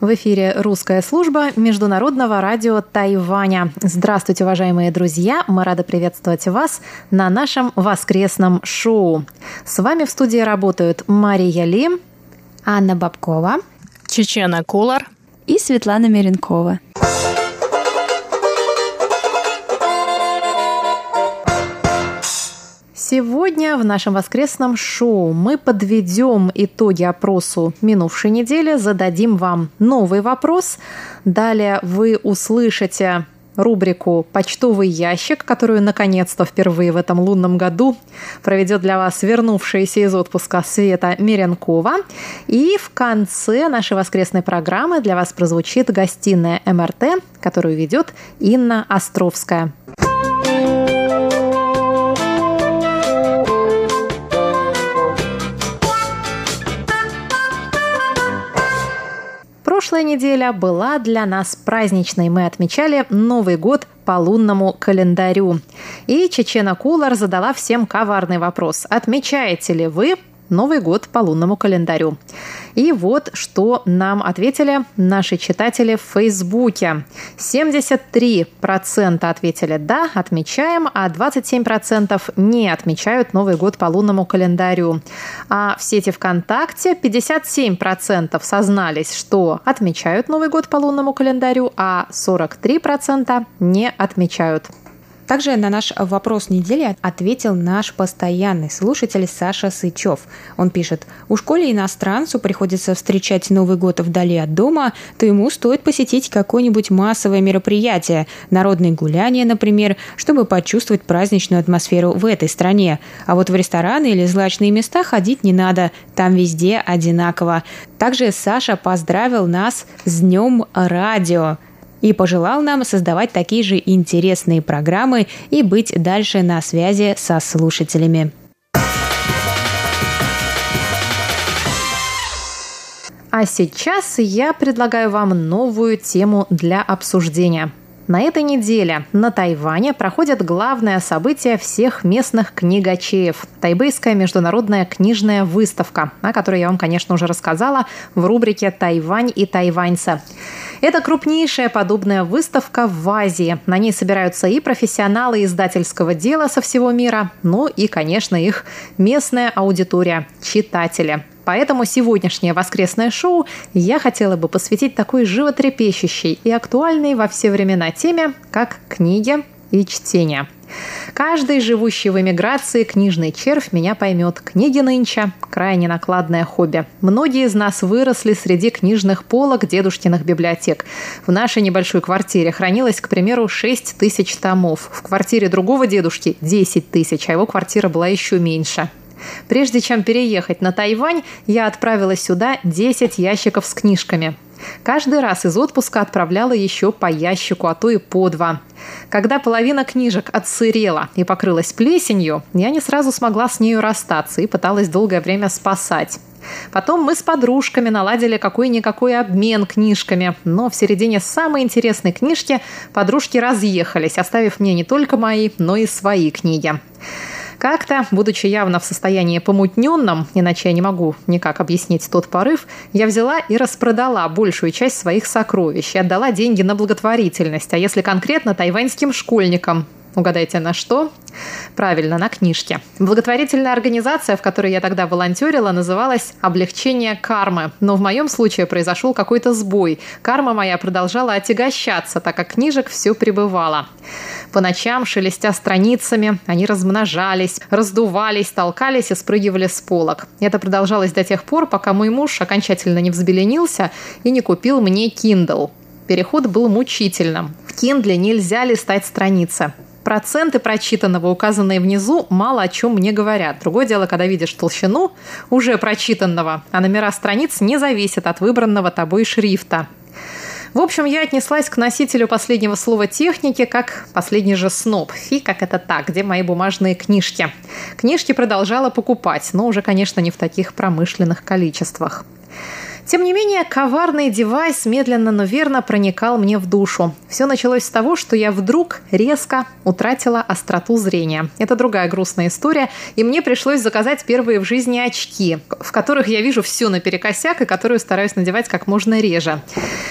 В эфире русская служба Международного радио Тайваня. Здравствуйте, уважаемые друзья! Мы рады приветствовать вас на нашем воскресном шоу. С вами в студии работают Мария Ли, Анна Бабкова, Чечена Кулар и Светлана Меренкова. Сегодня в нашем воскресном шоу мы подведем итоги опросу минувшей недели, зададим вам новый вопрос. Далее вы услышите рубрику «Почтовый ящик», которую наконец-то впервые в этом лунном году проведет для вас вернувшаяся из отпуска Света Миренкова. И в конце нашей воскресной программы для вас прозвучит гостиная МРТ, которую ведет Инна Островская. Прошлая неделя была для нас праздничной. Мы отмечали Новый год по лунному календарю. И Чечена Кулар задала всем коварный вопрос. Отмечаете ли вы Новый год по лунному календарю. И вот что нам ответили наши читатели в Фейсбуке. 73% ответили «да», отмечаем, а 27% не отмечают Новый год по лунному календарю. А в сети ВКонтакте 57% сознались, что отмечают Новый год по лунному календарю, а 43% не отмечают. Также на наш вопрос недели ответил наш постоянный слушатель Саша Сычев. Он пишет, у школе иностранцу приходится встречать Новый год вдали от дома, то ему стоит посетить какое-нибудь массовое мероприятие, народные гуляния, например, чтобы почувствовать праздничную атмосферу в этой стране. А вот в рестораны или злачные места ходить не надо, там везде одинаково. Также Саша поздравил нас с Днем радио и пожелал нам создавать такие же интересные программы и быть дальше на связи со слушателями. А сейчас я предлагаю вам новую тему для обсуждения – на этой неделе на Тайване проходит главное событие всех местных книгачеев – Тайбэйская международная книжная выставка, о которой я вам, конечно, уже рассказала в рубрике «Тайвань и тайваньцы». Это крупнейшая подобная выставка в Азии. На ней собираются и профессионалы издательского дела со всего мира, ну и, конечно, их местная аудитория – читатели – Поэтому сегодняшнее воскресное шоу я хотела бы посвятить такой животрепещущей и актуальной во все времена теме, как книги и чтение. Каждый живущий в эмиграции книжный червь меня поймет. Книги нынче – крайне накладное хобби. Многие из нас выросли среди книжных полок дедушкиных библиотек. В нашей небольшой квартире хранилось, к примеру, 6 тысяч томов. В квартире другого дедушки – 10 тысяч, а его квартира была еще меньше. Прежде чем переехать на Тайвань, я отправила сюда 10 ящиков с книжками. Каждый раз из отпуска отправляла еще по ящику, а то и по два. Когда половина книжек отсырела и покрылась плесенью, я не сразу смогла с нею расстаться и пыталась долгое время спасать. Потом мы с подружками наладили какой-никакой обмен книжками, но в середине самой интересной книжки подружки разъехались, оставив мне не только мои, но и свои книги. Как-то, будучи явно в состоянии помутненном, иначе я не могу никак объяснить тот порыв, я взяла и распродала большую часть своих сокровищ и отдала деньги на благотворительность, а если конкретно тайваньским школьникам, Угадайте, на что? Правильно, на книжке. Благотворительная организация, в которой я тогда волонтерила, называлась «Облегчение кармы». Но в моем случае произошел какой-то сбой. Карма моя продолжала отягощаться, так как книжек все прибывало. По ночам, шелестя страницами, они размножались, раздувались, толкались и спрыгивали с полок. Это продолжалось до тех пор, пока мой муж окончательно не взбеленился и не купил мне Kindle. Переход был мучительным. В Kindle нельзя листать страницы. Проценты прочитанного, указанные внизу, мало о чем мне говорят. Другое дело, когда видишь толщину уже прочитанного, а номера страниц не зависят от выбранного тобой шрифта. В общем, я отнеслась к носителю последнего слова техники как последний же сноб. Фи, как это так, где мои бумажные книжки? Книжки продолжала покупать, но уже, конечно, не в таких промышленных количествах. Тем не менее, коварный девайс медленно, но верно проникал мне в душу. Все началось с того, что я вдруг резко утратила остроту зрения. Это другая грустная история, и мне пришлось заказать первые в жизни очки, в которых я вижу все наперекосяк и которую стараюсь надевать как можно реже.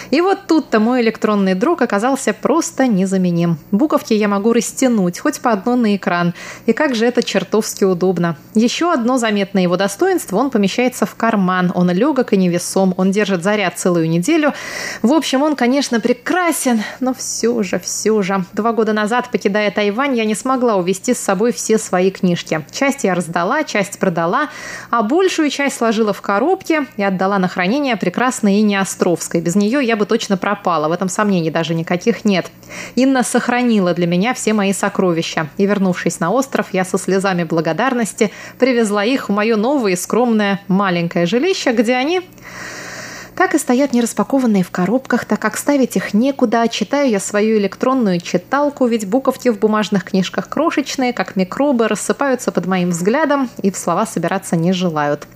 И вот тут-то мой электронный друг оказался просто незаменим. Буковки я могу растянуть, хоть по одной на экран. И как же это чертовски удобно. Еще одно заметное его достоинство – он помещается в карман. Он легок и невесом днем, он держит заряд целую неделю. В общем, он, конечно, прекрасен, но все же, все же. Два года назад, покидая Тайвань, я не смогла увезти с собой все свои книжки. Часть я раздала, часть продала, а большую часть сложила в коробке и отдала на хранение прекрасной Инне Островской. Без нее я бы точно пропала, в этом сомнений даже никаких нет. Инна сохранила для меня все мои сокровища. И, вернувшись на остров, я со слезами благодарности привезла их в мое новое и скромное маленькое жилище, где они так и стоят нераспакованные в коробках, так как ставить их некуда. Читаю я свою электронную читалку, ведь буковки в бумажных книжках крошечные, как микробы, рассыпаются под моим взглядом и в слова собираться не желают.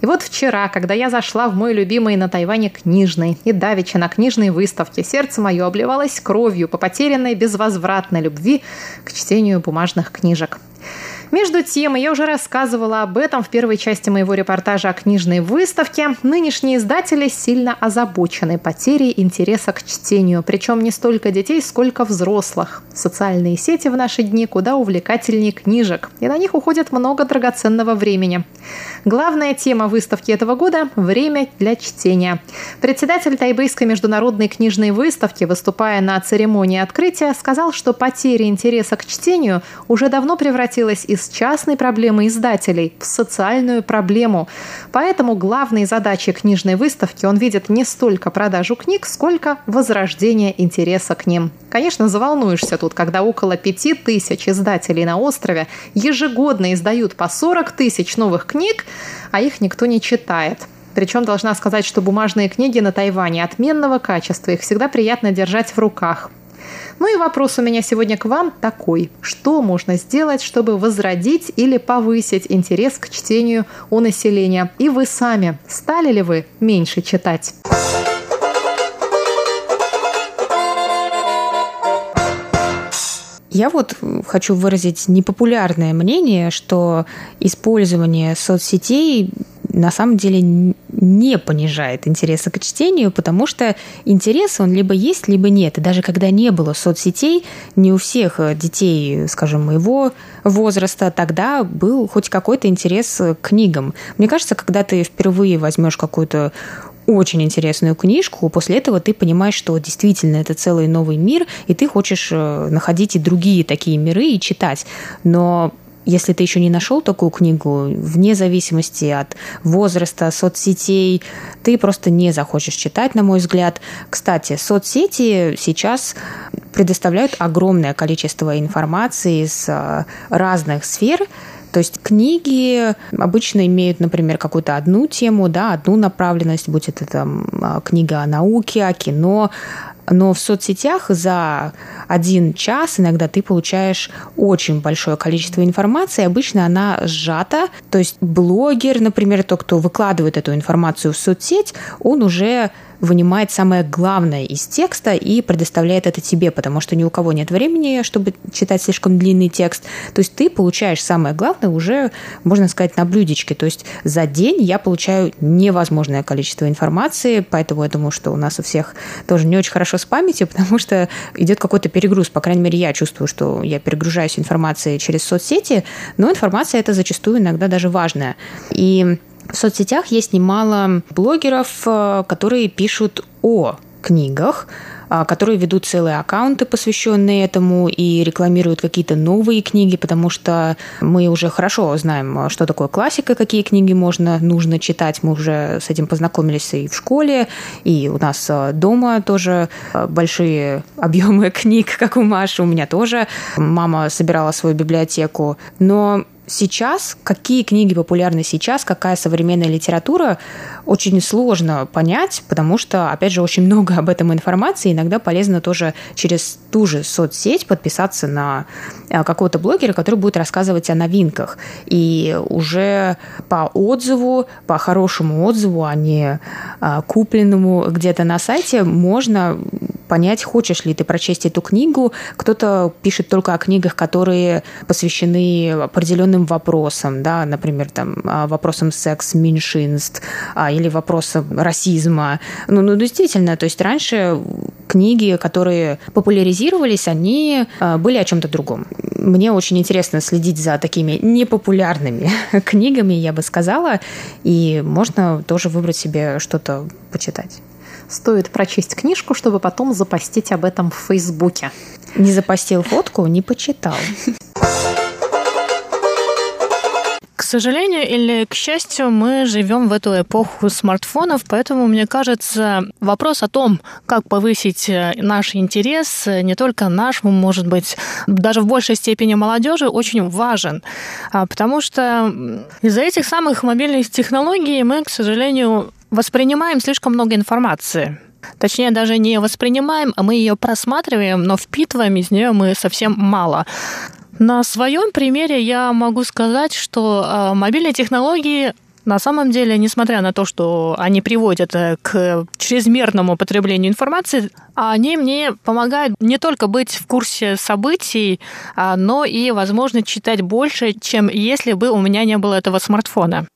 И вот вчера, когда я зашла в мой любимый на Тайване книжный и давеча на книжной выставке, сердце мое обливалось кровью по потерянной безвозвратной любви к чтению бумажных книжек. Между тем, я уже рассказывала об этом в первой части моего репортажа о книжной выставке. Нынешние издатели сильно озабочены потерей интереса к чтению, причем не столько детей, сколько взрослых. Социальные сети в наши дни куда увлекательнее книжек, и на них уходит много драгоценного времени. Главная тема выставки этого года – время для чтения. Председатель Тайбэйской международной книжной выставки, выступая на церемонии открытия, сказал, что потеря интереса к чтению уже давно превратилась из частной проблемы издателей в социальную проблему. Поэтому главной задачей книжной выставки он видит не столько продажу книг, сколько возрождение интереса к ним. Конечно, заволнуешься тут, когда около пяти тысяч издателей на острове ежегодно издают по 40 тысяч новых книг, а их никто не читает. Причем должна сказать, что бумажные книги на Тайване отменного качества, их всегда приятно держать в руках. Ну и вопрос у меня сегодня к вам такой. Что можно сделать, чтобы возродить или повысить интерес к чтению у населения? И вы сами, стали ли вы меньше читать? Я вот хочу выразить непопулярное мнение, что использование соцсетей на самом деле не понижает интереса к чтению, потому что интерес он либо есть, либо нет. И даже когда не было соцсетей, не у всех детей, скажем, моего возраста, тогда был хоть какой-то интерес к книгам. Мне кажется, когда ты впервые возьмешь какую-то очень интересную книжку, после этого ты понимаешь, что действительно это целый новый мир, и ты хочешь э, находить и другие такие миры и читать. Но если ты еще не нашел такую книгу, вне зависимости от возраста, соцсетей, ты просто не захочешь читать, на мой взгляд. Кстати, соцсети сейчас предоставляют огромное количество информации из э, разных сфер, то есть книги обычно имеют, например, какую-то одну тему, да, одну направленность, будь это там а, книга о науке, о кино, но в соцсетях за один час иногда ты получаешь очень большое количество информации. Обычно она сжата. То есть блогер, например, тот, кто выкладывает эту информацию в соцсеть, он уже вынимает самое главное из текста и предоставляет это тебе, потому что ни у кого нет времени, чтобы читать слишком длинный текст. То есть ты получаешь самое главное уже, можно сказать, на блюдечке. То есть за день я получаю невозможное количество информации, поэтому я думаю, что у нас у всех тоже не очень хорошо с памятью, потому что идет какой-то перегруз. По крайней мере, я чувствую, что я перегружаюсь информацией через соцсети, но информация это зачастую иногда даже важная. И в соцсетях есть немало блогеров, э, которые пишут о книгах, а, которые ведут целые аккаунты, посвященные этому, и рекламируют какие-то новые книги, потому что мы уже хорошо знаем, что такое классика, какие книги можно, нужно читать. Мы уже с этим познакомились и в школе, и у нас а, дома тоже большие объемы книг, как у Маши, у меня тоже. Мама собирала свою библиотеку. Но сейчас, какие книги популярны сейчас, какая современная литература, очень сложно понять, потому что, опять же, очень много об этом информации. Иногда полезно тоже через ту же соцсеть подписаться на э, какого-то блогера, который будет рассказывать о новинках. И уже по отзыву, по хорошему отзыву, а не э, купленному где-то на сайте, можно понять, хочешь ли ты прочесть эту книгу. Кто-то пишет только о книгах, которые посвящены определенным вопросам, да, например, там, а, вопросам секс-меньшинств а, или вопросам расизма. Ну, ну, действительно, то есть раньше книги, которые популяризировались, они а, были о чем-то другом. Мне очень интересно следить за такими непопулярными книгами, я бы сказала, и можно тоже выбрать себе что-то почитать стоит прочесть книжку, чтобы потом запостить об этом в Фейсбуке. Не запостил фотку, не почитал. Сожалению или к счастью, мы живем в эту эпоху смартфонов, поэтому, мне кажется, вопрос о том, как повысить э, наш интерес, э, не только наш, может быть, даже в большей степени молодежи, очень важен. А, потому что из-за этих самых мобильных технологий мы, к сожалению, воспринимаем слишком много информации. Точнее, даже не воспринимаем, а мы ее просматриваем, но впитываем из нее мы совсем мало. На своем примере я могу сказать, что э, мобильные технологии на самом деле, несмотря на то, что они приводят э, к чрезмерному потреблению информации, они мне помогают не только быть в курсе событий, а, но и, возможно, читать больше, чем если бы у меня не было этого смартфона.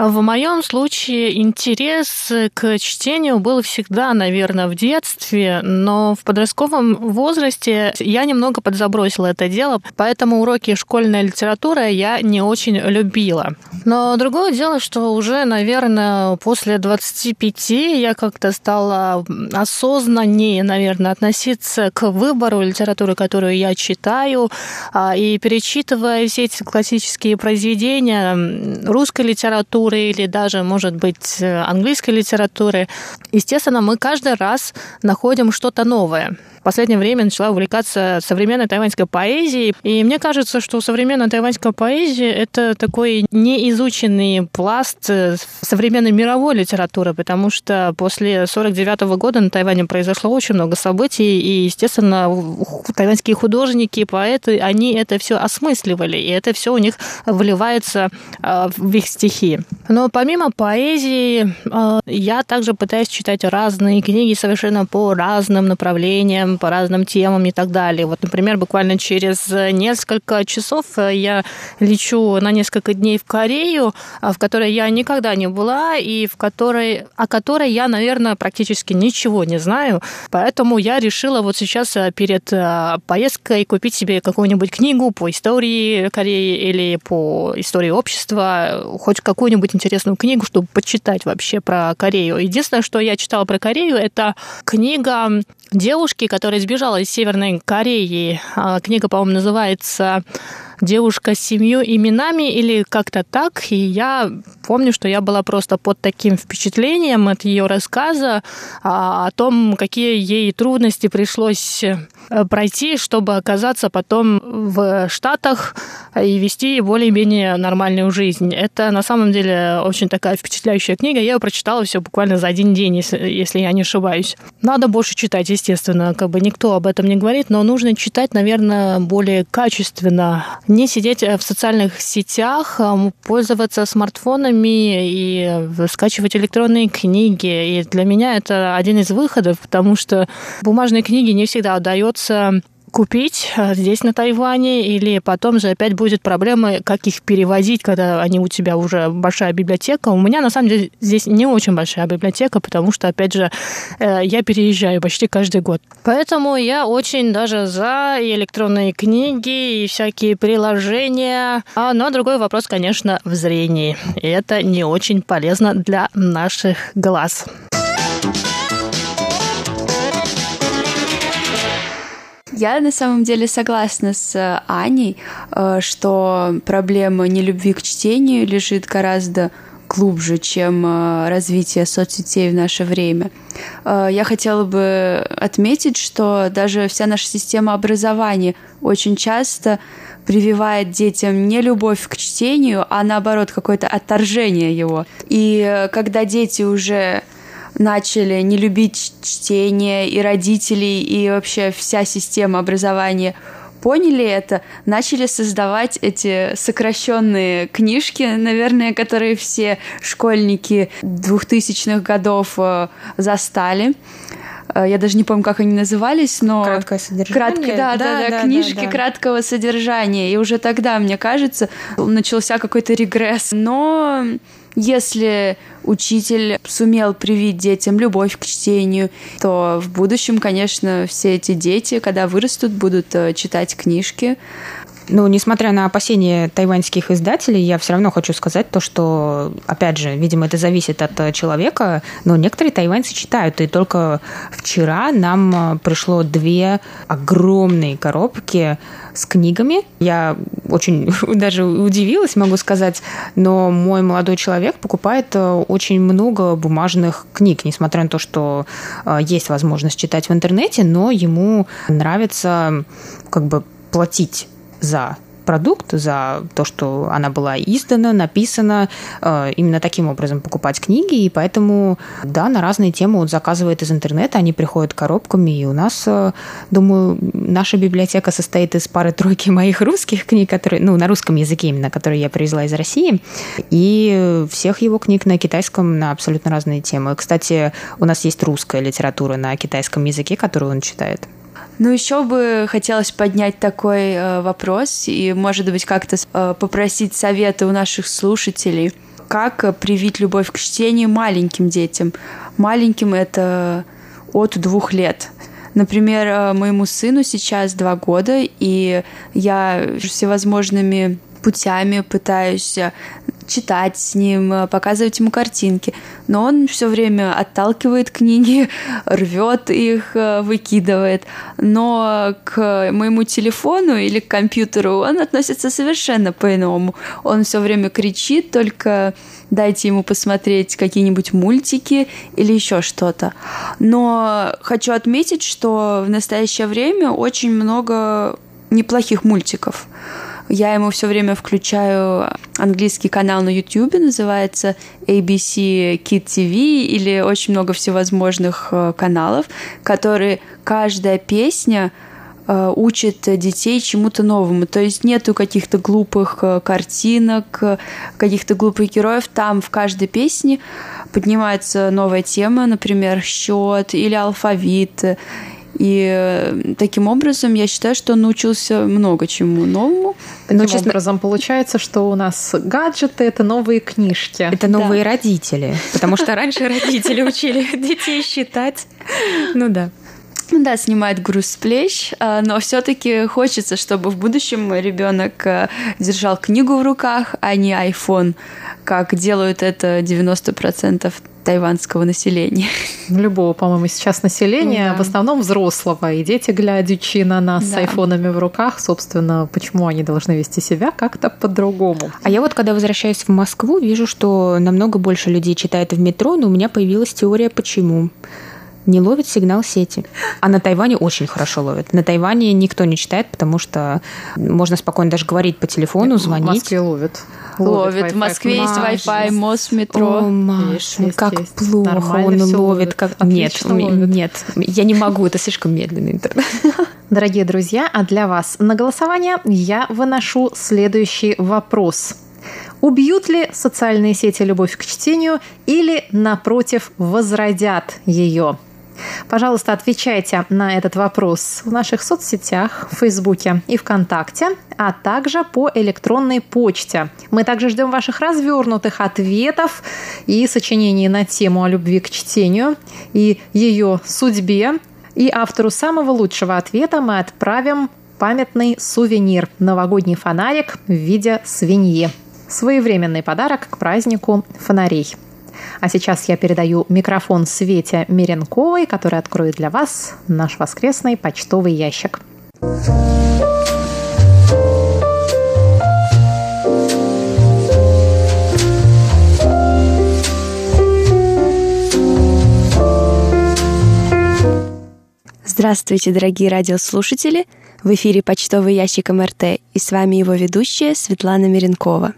В моем случае интерес к чтению был всегда, наверное, в детстве, но в подростковом возрасте я немного подзабросила это дело, поэтому уроки школьной литературы я не очень любила. Но другое дело, что уже, наверное, после 25 я как-то стала осознаннее, наверное, относиться к выбору литературы, которую я читаю, а, и перечитывая все эти классические произведения русской литературы, литературы или даже, может быть, э, английской литературы, естественно, мы каждый раз находим что-то новое последнее время начала увлекаться современной тайваньской поэзией. И мне кажется, что современная тайваньская поэзия — это такой неизученный пласт э, современной мировой литературы, потому что после 49 года на Тайване произошло очень много событий, и, естественно, тайваньские художники, поэты, они это все осмысливали, и это все у них вливается э, в их стихи. Но помимо поэзии, э, я также пытаюсь читать разные книги совершенно по разным направлениям, по разным темам и так далее. Вот, например, буквально через несколько часов э, я лечу на несколько дней в Корею, э, в которой я никогда не была и в которой, о которой я, наверное, практически ничего не знаю. Поэтому я решила вот сейчас э, перед поездкой купить себе какую-нибудь книгу по истории Кореи или по истории общества, хоть какую-нибудь интересную книгу, чтобы почитать вообще про Корею. Единственное, что я читала про Корею, это книга девушки, которая сбежала из Северной Кореи. А, книга, по-моему, называется девушка с семью именами или как-то так. И я помню, что я была просто под таким впечатлением от ее рассказа а, о том, какие ей трудности пришлось э, пройти, чтобы оказаться потом в Штатах и вести более-менее нормальную жизнь. Это на самом деле очень такая впечатляющая книга. Я ее прочитала все буквально за один день, если, если я не ошибаюсь. Надо больше читать, естественно, как бы никто об этом не говорит, но нужно читать, наверное, более качественно, не сидеть э, в социальных сетях, пользоваться смартфонами и скачивать электронные книги. И для меня это один из выходов, потому что бумажные книги не всегда удается купить э, здесь, на Тайване, или потом же опять будет проблема, как их перевозить, когда они у тебя уже большая библиотека. У меня, на самом деле, здесь не очень большая библиотека, потому что, опять же, э, я переезжаю почти каждый год. Поэтому я очень даже за электронные книги, и всякие приложения. А, но другой вопрос, конечно, в зрении. И это не очень полезно для наших глаз. Я на самом деле согласна с э, Аней, э, что проблема нелюбви к чтению лежит гораздо глубже, чем э, развитие соцсетей в наше время. Я хотела бы отметить, что даже вся наша система образования очень часто прививает детям не любовь к чтению, а наоборот какое-то отторжение его. И когда дети уже начали не любить чтение, и родителей, и вообще вся система образования поняли это, начали создавать эти сокращенные книжки, наверное, которые все школьники двухтысячных годов э, застали. Э, я даже не помню, как они назывались, но... Краткое содержание. Кратко, да, да, да, да, книжки да, да. краткого содержания. И уже тогда, мне кажется, начался какой-то регресс. Но если учитель сумел привить детям любовь к чтению, то в будущем, конечно, все эти дети, когда вырастут, будут э, читать книжки, ну, несмотря на опасения тайваньских издателей, я все равно хочу сказать то, что, опять же, видимо, это зависит от э, человека, но некоторые тайваньцы читают. И только вчера нам э, пришло две огромные коробки с книгами. Я очень даже удивилась, могу сказать, но мой молодой человек покупает э, очень много бумажных книг, несмотря на то, что есть возможность читать в интернете, но ему нравится как бы платить за продукт, за то, что она была издана, написана, э, именно таким образом покупать книги, и поэтому, да, на разные темы он заказывает из интернета, они приходят коробками, и у нас, э, думаю, наша библиотека состоит из пары-тройки моих русских книг, которые, ну, на русском языке именно, которые я привезла из России, и всех его книг на китайском на абсолютно разные темы. Кстати, у нас есть русская литература на китайском языке, которую он читает. Ну, еще бы хотелось поднять такой э, вопрос и, может быть, как-то э, попросить совета у наших слушателей. Как э, привить любовь к чтению маленьким детям? Маленьким это от двух лет. Например, э, моему сыну сейчас два года, и я всевозможными путями пытаюсь э, читать с ним, э, показывать ему картинки. Но он все время отталкивает книги, рвет их, э, выкидывает. Но к моему телефону или к компьютеру он относится совершенно по-иному. Он все время кричит, только дайте ему посмотреть какие-нибудь мультики или еще что-то. Но хочу отметить, что в настоящее время очень много неплохих мультиков. Я ему все время включаю английский канал на YouTube, называется ABC Kid TV, или очень много всевозможных э, каналов, которые каждая песня э, учит детей чему-то новому. То есть нету каких-то глупых э, картинок, каких-то глупых героев. Там в каждой песне поднимается новая тема, например, счет или алфавит и э, таким образом я считаю, что он научился много чему новому. Таким Но, честно... образом, получается, что у нас гаджеты – это новые книжки. Это новые да. родители, потому что раньше родители учили детей считать. Ну да. Да, снимает груз с плеч, а, но все-таки хочется, чтобы в будущем ребенок э, держал книгу в руках, а не iPhone, как делают это 90% тайванского населения. Любого, по-моему, сейчас населения, да. в основном взрослого. И дети, глядячи на нас да. с айфонами в руках, собственно, почему они должны вести себя как-то по-другому. А я вот, когда возвращаюсь в Москву, вижу, что намного больше людей читает в метро, но у меня появилась теория «почему» не ловит сигнал сети. А на Тайване очень хорошо ловит. На Тайване никто не читает, потому что можно спокойно даже говорить по телефону, звонить. В Москве ловит. Ловит. В Москве есть Wi-Fi, мост, метро. О, Маш, ну как есть. плохо Нормально он ловит. Как... Нет, ловит. нет, я не могу, это слишком медленный интернет. Дорогие друзья, а для вас на голосование я выношу следующий вопрос. Убьют ли социальные сети любовь к чтению или, напротив, возродят ее? Пожалуйста, отвечайте на этот вопрос в наших соцсетях, в Фейсбуке и ВКонтакте, а также по электронной почте. Мы также ждем ваших развернутых ответов и сочинений на тему о любви к чтению и ее судьбе. И автору самого лучшего ответа мы отправим памятный сувенир – новогодний фонарик в виде свиньи. Своевременный подарок к празднику фонарей. А сейчас я передаю микрофон Свете Миренковой, которая откроет для вас наш воскресный почтовый ящик. Здравствуйте, дорогие радиослушатели! В эфире почтовый ящик МРТ, и с вами его ведущая Светлана Миренкова.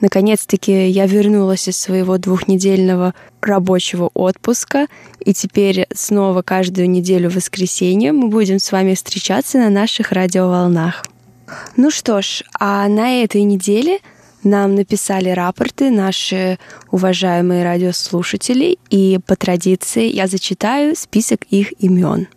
Наконец-таки я вернулась из своего двухнедельного рабочего отпуска, и теперь снова каждую неделю в воскресенье мы будем с вами встречаться на наших радиоволнах. Ну что ж, а на этой неделе нам написали рапорты наши уважаемые радиослушатели, и по традиции я зачитаю список их имен.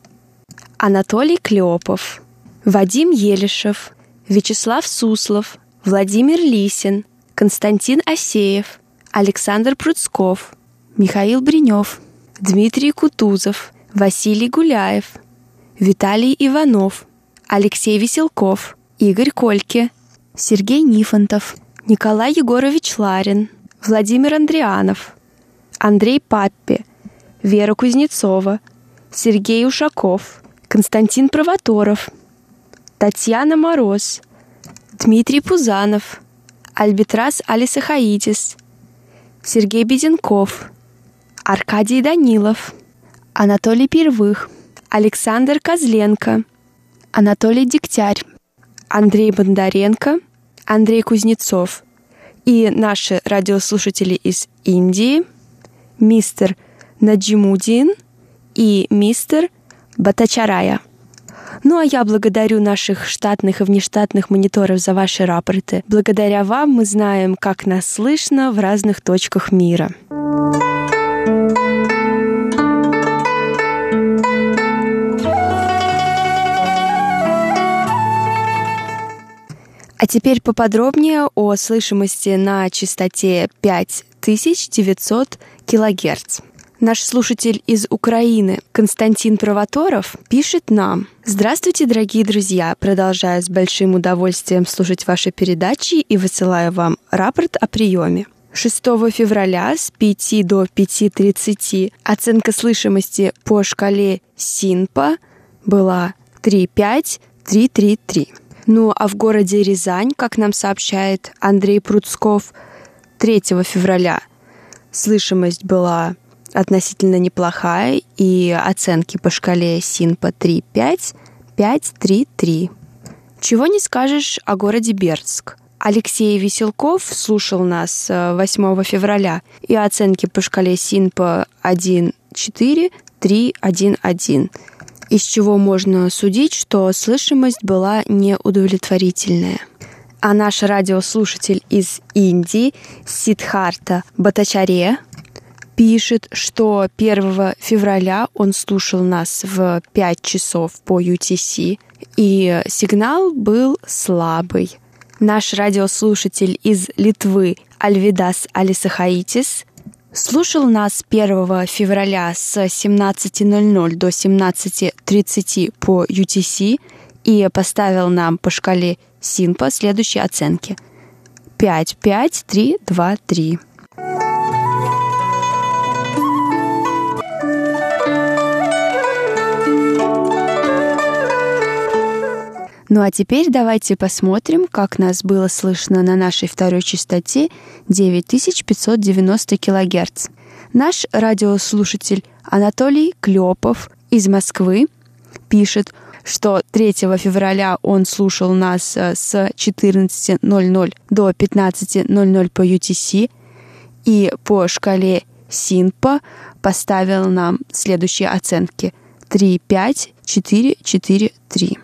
Анатолий Клепов, Вадим Елишев, Вячеслав Суслов, Владимир Лисин, Константин Осеев, Александр Пруцков, Михаил Бринев, Дмитрий Кутузов, Василий Гуляев, Виталий Иванов, Алексей Веселков, Игорь Кольке, Сергей Нифонтов, Николай Егорович Ларин, Владимир Андрианов, Андрей Паппи, Вера Кузнецова, Сергей Ушаков, Константин Провоторов, Татьяна Мороз, Дмитрий Пузанов, Альбитрас Алисахаитис, Сергей Беденков, Аркадий Данилов, Анатолий Первых, Александр Козленко, Анатолий Дегтярь, Андрей Бондаренко, Андрей Кузнецов и наши радиослушатели из Индии, мистер Наджимудин и мистер Батачарая. Ну а я благодарю наших штатных и внештатных мониторов за ваши рапорты. Благодаря вам мы знаем, как нас слышно в разных точках мира. А теперь поподробнее о слышимости на частоте 5900 килогерц. Наш слушатель из Украины Константин Провоторов пишет нам. Здравствуйте, дорогие друзья! Продолжаю с большим удовольствием слушать ваши передачи и высылаю вам рапорт о приеме. 6 февраля с 5 до 5.30 оценка слышимости по шкале СИНПа была 3.5-3.3.3. Ну а в городе Рязань, как нам сообщает Андрей Пруцков, 3 февраля слышимость была относительно неплохая, и оценки по шкале СИНПа 3.5, 5.3.3. Чего не скажешь о городе Бердск. Алексей Веселков слушал нас 8 э, февраля, и оценки по шкале СИНПа 1.4, 3.1.1 из чего можно судить, что слышимость была неудовлетворительная. А наш радиослушатель из Индии Сидхарта Батачаре пишет, что 1 февраля он слушал нас в 5 часов по UTC, и сигнал был слабый. Наш радиослушатель из Литвы Альвидас Алисахаитис слушал нас 1 февраля с 17.00 до 17.30 по UTC и поставил нам по шкале СИНПа следующие оценки. 5, 5, 3, 2, 3. Ну а теперь давайте посмотрим, как нас было слышно на нашей второй частоте 9590 кГц. Наш радиослушатель Анатолий Клепов из Москвы пишет, что 3 февраля он слушал нас э, с 14.00 до 15.00 по UTC и по шкале СИНПа поставил нам следующие оценки 3, 5, 4, 4, 3.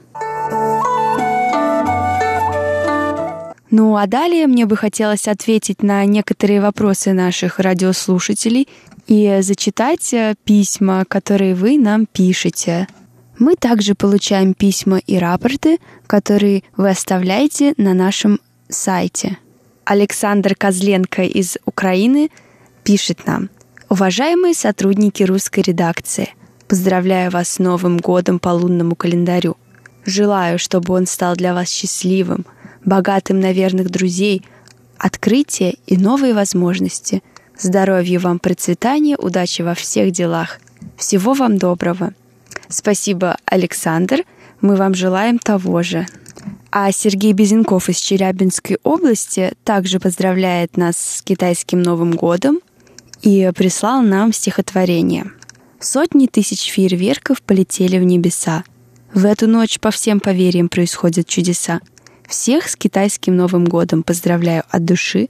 Ну а далее мне бы хотелось ответить на некоторые вопросы наших радиослушателей и зачитать э, письма, которые вы нам пишете. Мы также получаем письма и рапорты, которые вы оставляете на нашем сайте. Александр Козленко из Украины пишет нам. Уважаемые сотрудники русской редакции, поздравляю вас с Новым годом по лунному календарю. Желаю, чтобы он стал для вас счастливым – богатым на верных друзей, открытия и новые возможности. Здоровья вам, процветания, удачи во всех делах. Всего вам доброго. Спасибо, Александр. Мы вам желаем того же. А Сергей Безенков из Челябинской области также поздравляет нас с китайским Новым годом и прислал нам стихотворение. Сотни тысяч фейерверков полетели в небеса. В эту ночь по всем поверьям происходят чудеса. Всех с китайским Новым годом поздравляю от души.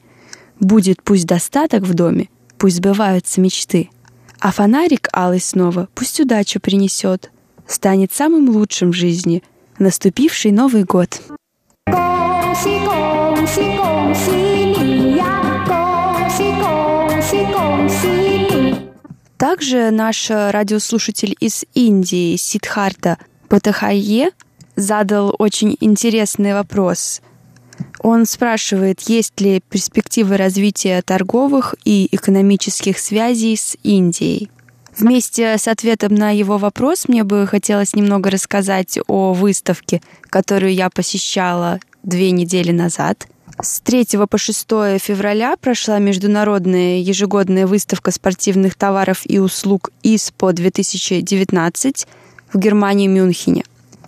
Будет пусть достаток в доме, пусть сбываются мечты. А фонарик алый снова пусть удачу принесет. Станет самым лучшим в жизни наступивший Новый год. 恭喜恭喜恭喜你呀！恭喜恭喜恭喜你！Также наш радиослушатель из Индии Сидхарта Патахайе задал очень интересный вопрос. Он спрашивает, есть ли перспективы развития торговых и экономических связей с Индией. Вместе с ответом на его вопрос мне бы хотелось немного рассказать о выставке, которую я посещала две недели назад. С 3 по 6 февраля прошла международная ежегодная выставка спортивных товаров и услуг ИСПО 2019 в Германии Мюнхене,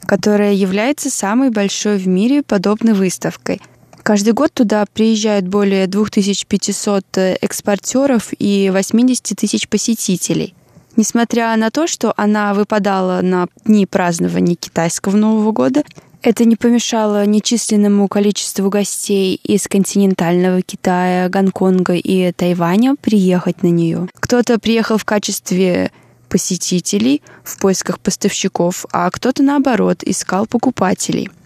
которая является самой большой в мире подобной выставкой. Каждый год туда приезжают более 2500 экспортеров и 80 тысяч посетителей – Несмотря на то, что она выпадала на дни празднования китайского Нового года, это не помешало нечисленному количеству гостей из континентального Китая, Гонконга и Тайваня приехать на нее. Кто-то приехал в качестве посетителей в поисках поставщиков, а кто-то, наоборот, искал покупателей –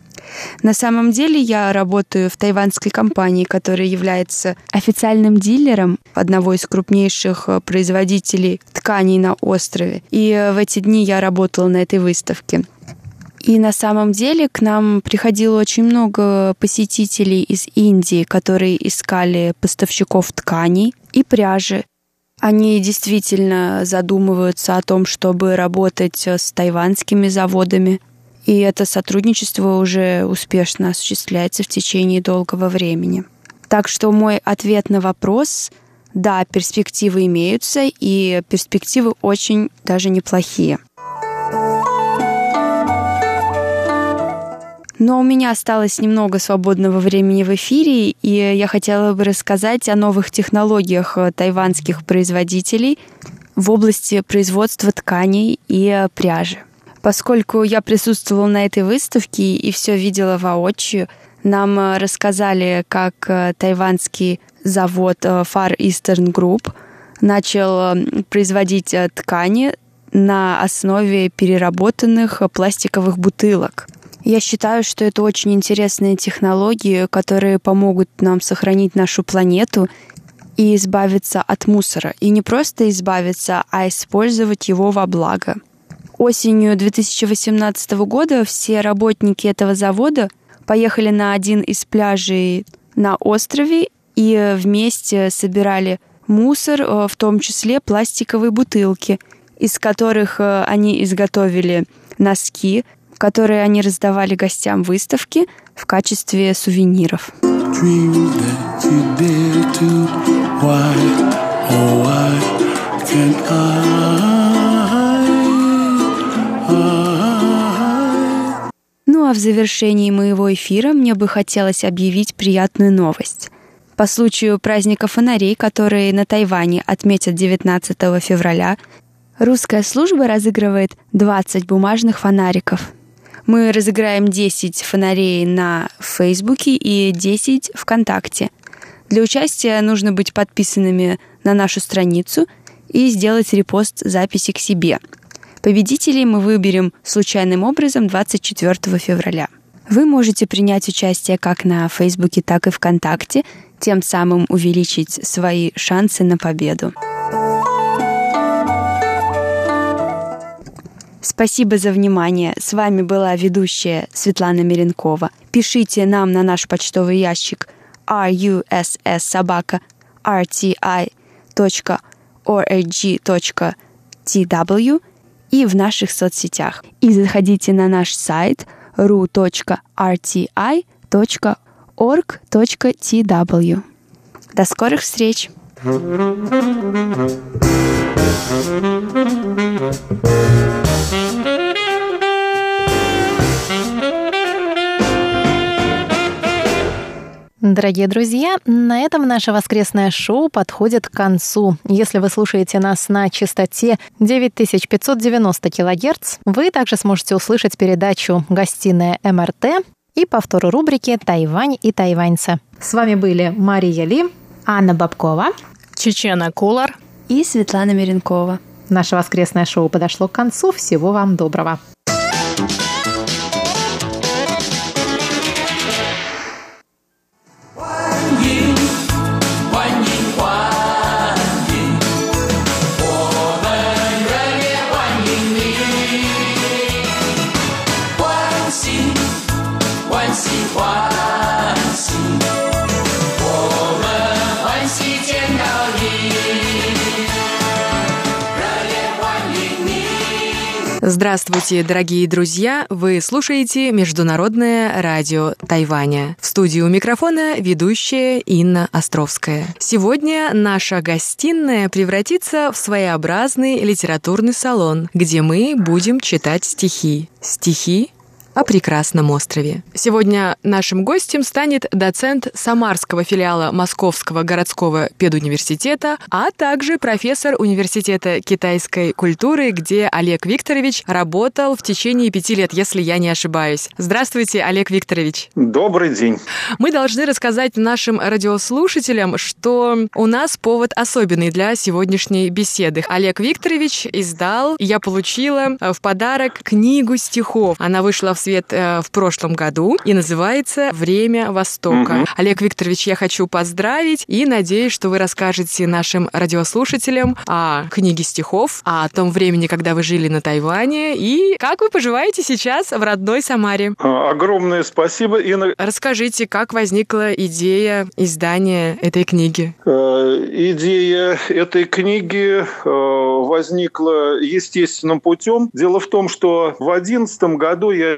на самом деле я работаю в тайванской компании, которая является официальным дилером одного из крупнейших э, производителей тканей на острове. И э, в эти дни я работала на этой выставке. И на самом деле к нам приходило очень много посетителей из Индии, которые искали поставщиков тканей и пряжи. Они действительно задумываются о том, чтобы работать э, с тайванскими заводами, и это сотрудничество уже успешно осуществляется в течение долгого времени. Так что мой ответ на вопрос – да, перспективы имеются, и перспективы очень даже неплохие. Но у меня осталось немного свободного времени в эфире, и я хотела бы рассказать о новых технологиях тайванских производителей в области производства тканей и пряжи. Поскольку я присутствовала на этой выставке и все видела воочию, нам э, рассказали, как э, тайванский завод э, Far Eastern Group начал производить ткани на основе переработанных пластиковых бутылок. Я считаю, что это очень интересные технологии, которые помогут нам сохранить нашу планету и избавиться от мусора. И не просто избавиться, а использовать его во благо. Осенью 2018 года все работники этого завода поехали на один из пляжей на острове и вместе собирали мусор, э, в том числе пластиковые бутылки, из которых э, они изготовили носки, которые они раздавали гостям выставки в качестве сувениров. Oh? Ну а в завершении моего эфира мне бы хотелось объявить приятную новость. По случаю праздника фонарей, которые на Тайване отметят 19 февраля, русская служба разыгрывает 20 бумажных фонариков. Мы разыграем 10 фонарей на Фейсбуке и 10 ВКонтакте. Для участия нужно быть подписанными на нашу страницу и сделать репост записи к себе – Победителей мы выберем случайным образом 24 февраля. Вы можете принять участие как на Фейсбуке, так и ВКонтакте, тем самым увеличить свои шансы на победу. Спасибо за внимание. С вами была ведущая Светлана Миренкова. Пишите нам на наш почтовый ящик russsobaka.rti.org.tw и в наших соцсетях. И заходите на наш сайт ru.rti.org.tw. До скорых встреч! Дорогие друзья, на этом наше воскресное шоу подходит к концу. Если вы слушаете нас на частоте 9590 кГц, вы также сможете услышать передачу «Гостиная МРТ» и повтор рубрики «Тайвань и тайваньцы». С вами были Мария Ли, Анна Бабкова, Чечена Кулар и Светлана Миренкова. Наше воскресное шоу подошло к концу. Всего вам доброго. Здравствуйте, дорогие друзья! Вы слушаете Международное радио Тайваня. В студии у микрофона ведущая Инна Островская. Сегодня наша гостиная превратится в своеобразный литературный салон, где мы будем читать стихи. Стихи о прекрасном острове. Сегодня нашим гостем станет доцент Самарского филиала Московского городского педуниверситета, а также профессор Университета китайской культуры, где Олег Викторович работал в течение пяти лет, если я не ошибаюсь. Здравствуйте, Олег Викторович. Добрый день. Мы должны рассказать нашим радиослушателям, что у нас повод особенный для сегодняшней беседы. Олег Викторович издал, я получила в подарок книгу стихов. Она вышла в свет э, в прошлом году и называется «Время Востока». Угу. Олег Викторович, я хочу поздравить и надеюсь, что вы расскажете нашим радиослушателям о книге стихов, о том времени, когда вы жили на Тайване и как вы поживаете сейчас в родной Самаре. А, огромное спасибо, Инна. Расскажите, как возникла идея издания этой книги? Э, идея этой книги э, возникла естественным путем. Дело в том, что в одиннадцатом году я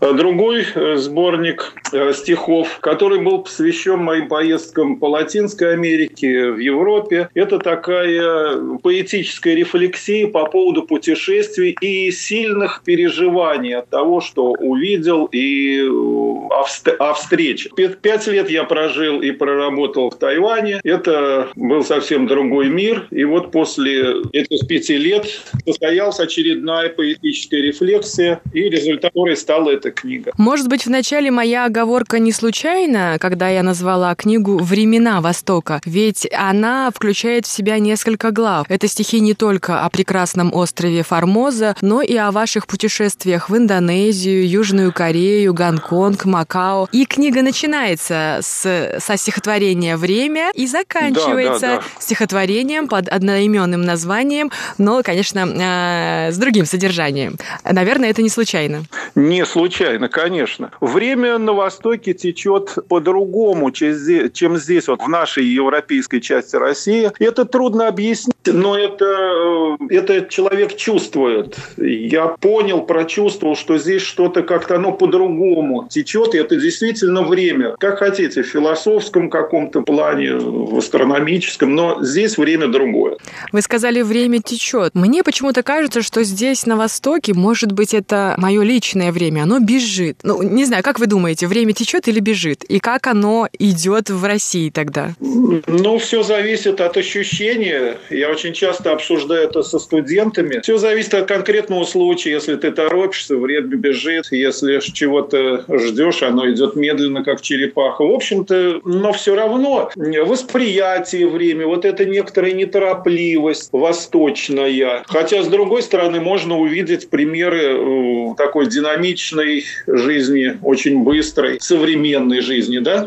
другой э, сборник э, стихов, который был посвящен моим поездкам по Латинской Америке, в Европе. Это такая поэтическая рефлексия по поводу путешествий и сильных переживаний от того, что увидел и э, о встрече. Пять лет я прожил и проработал в Тайване. Это был совсем другой мир. И вот после этих пяти лет состоялась очередная поэтическая рефлексия, и результат стала эта книга. Может быть, вначале моя оговорка не случайна, когда я назвала книгу «Времена Востока», ведь она включает в себя несколько глав. Это стихи не только о прекрасном острове Формоза, но и о ваших путешествиях в Индонезию, Южную Корею, Гонконг, Макао. И книга начинается с, со стихотворения «Время» и заканчивается да, да, да. стихотворением под одноименным названием, но, конечно, э, с другим содержанием. Наверное, это не случайно. Не случайно, конечно. Время на Востоке течет по-другому, чем здесь, вот в нашей европейской части России. Это трудно объяснить, но это, э, это человек чувствует. Я понял, прочувствовал, что здесь что-то как-то оно по-другому течет, и это действительно время. Как хотите, в философском каком-то плане, в астрономическом, но здесь время другое. Вы сказали, время течет. Мне почему-то кажется, что здесь, на Востоке, может быть, это мое личное обычное время, оно бежит. Ну, не знаю, как вы думаете, время течет или бежит? И как оно идет в России тогда? Ну, все зависит от ощущения. Я очень часто обсуждаю это со студентами. Все зависит от конкретного случая. Если ты торопишься, время бежит. Если чего-то ждешь, оно идет медленно, как черепаха. В общем-то, но все равно восприятие времени, вот это некоторая неторопливость восточная. Хотя, с другой стороны, можно увидеть примеры э, такой динамики динамичной жизни, очень быстрой, современной жизни. Да?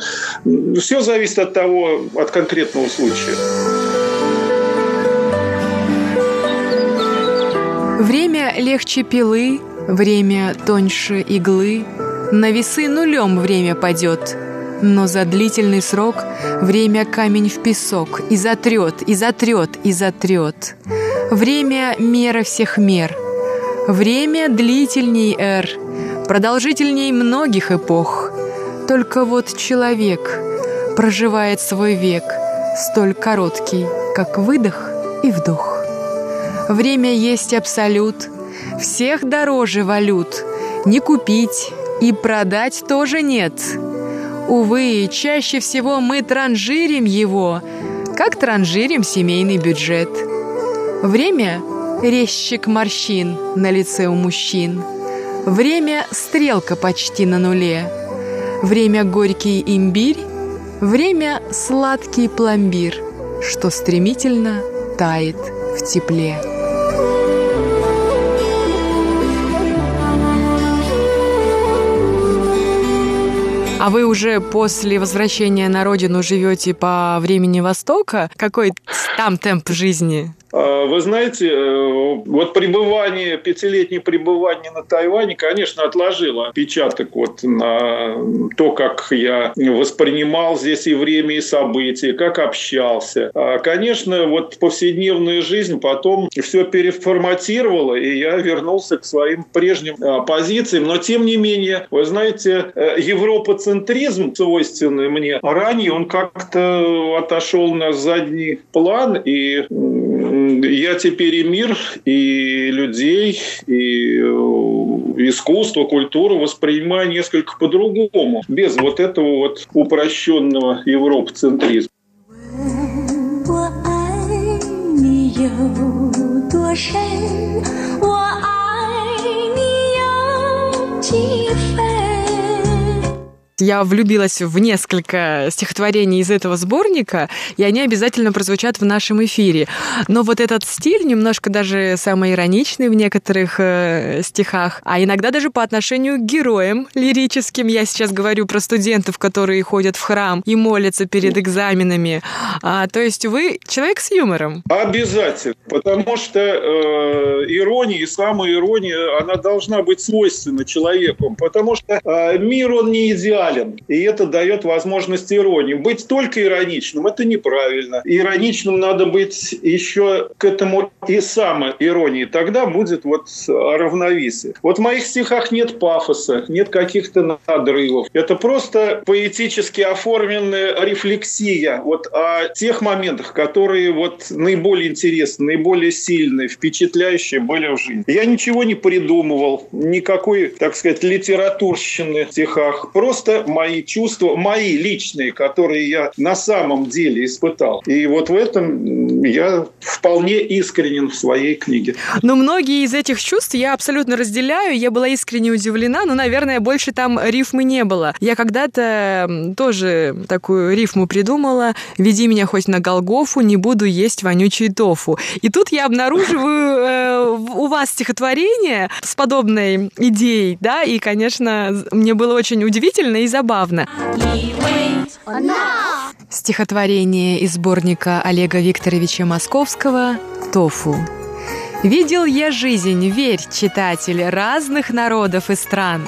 Все зависит от того, от конкретного случая. Время легче пилы, время тоньше иглы. На весы нулем время падет, но за длительный срок время камень в песок и затрет, и затрет, и затрет. Время мера всех мер — Время длительней эр, продолжительней многих эпох. Только вот человек проживает свой век, столь короткий, как выдох и вдох. Время есть абсолют, всех дороже валют, не купить и продать тоже нет. Увы, чаще всего мы транжирим его, как транжирим семейный бюджет. Время – резчик морщин на лице у мужчин. Время – стрелка почти на нуле. Время – горький имбирь. Время – сладкий пломбир, что стремительно тает в тепле. А вы уже после возвращения на родину живете по времени Востока? Какой там темп жизни? А, вы знаете, э, вот пребывание, пятилетнее пребывание на Тайване, конечно, отложило отпечаток вот на то, как я воспринимал здесь и время, и события, как общался. А, конечно, вот повседневная жизнь потом все переформатировала, и я вернулся к своим прежним а, позициям. Но, тем не менее, вы знаете, э, европоцентризм, свойственный мне, ранее он как-то отошел на задний план, и я теперь и мир, и людей, и э, искусство, культуру воспринимаю несколько по-другому, без вот этого вот упрощенного европоцентризма. Я влюбилась в несколько стихотворений из этого сборника, и они обязательно прозвучат в нашем эфире. Но вот этот стиль немножко даже самоироничный в некоторых э, стихах, а иногда даже по отношению к героям лирическим. Я сейчас говорю про студентов, которые ходят в храм и молятся перед экзаменами. А, то есть вы человек с юмором. Обязательно, потому что э, ирония и самоирония, она должна быть свойственна человеку, потому что э, мир, он не идеален идеален. И это дает возможность иронии. Быть только ироничным – это неправильно. Ироничным надо быть еще к этому и самоиронии. Тогда будет вот равновесие. Вот в моих стихах нет пафоса, нет каких-то надрывов. Это просто поэтически оформленная рефлексия вот о тех моментах, которые вот наиболее интересны, наиболее сильные, впечатляющие были в жизни. Я ничего не придумывал, никакой, так сказать, литературщины в стихах. Просто мои чувства, мои личные, которые я на самом деле испытал. И вот в этом я вполне искренен в своей книге. Но многие из этих чувств я абсолютно разделяю. Я была искренне удивлена, но, наверное, больше там рифмы не было. Я когда-то тоже такую рифму придумала. «Веди меня хоть на Голгофу, не буду есть вонючий тофу». И тут я обнаруживаю э, у вас стихотворение с подобной идеей, да, и, конечно, мне было очень удивительно и забавно. Стихотворение из сборника Олега Викторовича Московского «Тофу». Видел я жизнь, верь, читатель, разных народов и стран.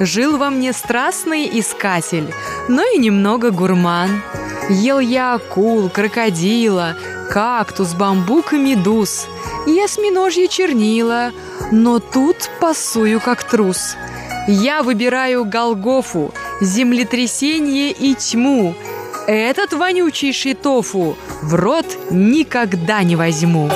Жил во мне страстный искатель, но и немного гурман. Ел я акул, крокодила, кактус, бамбук и медуз, и осьминожье чернила, но тут пасую как трус. Я выбираю Голгофу, землетрясение и тьму. Этот вонючий тофу в рот никогда не возьму.